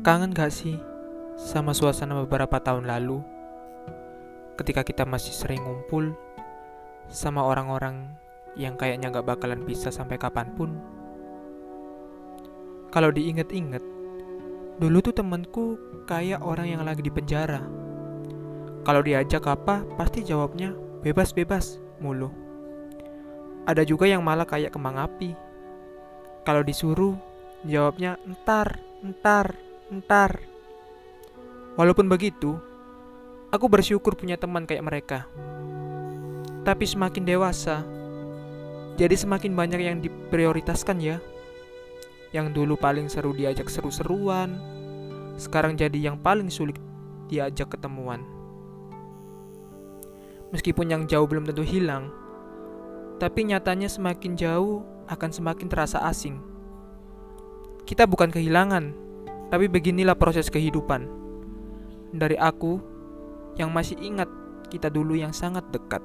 Kangen gak sih sama suasana beberapa tahun lalu ketika kita masih sering ngumpul sama orang-orang yang kayaknya gak bakalan bisa sampai kapan pun? Kalau diinget-inget, dulu tuh temenku kayak orang yang lagi di penjara. Kalau diajak apa, pasti jawabnya bebas-bebas mulu. Ada juga yang malah kayak kembang api. Kalau disuruh, jawabnya entar, entar, entar. Walaupun begitu, aku bersyukur punya teman kayak mereka. Tapi semakin dewasa, jadi semakin banyak yang diprioritaskan ya. Yang dulu paling seru diajak seru-seruan, sekarang jadi yang paling sulit diajak ketemuan. Meskipun yang jauh belum tentu hilang, tapi nyatanya semakin jauh akan semakin terasa asing. Kita bukan kehilangan, tapi beginilah proses kehidupan. Dari aku yang masih ingat kita dulu yang sangat dekat.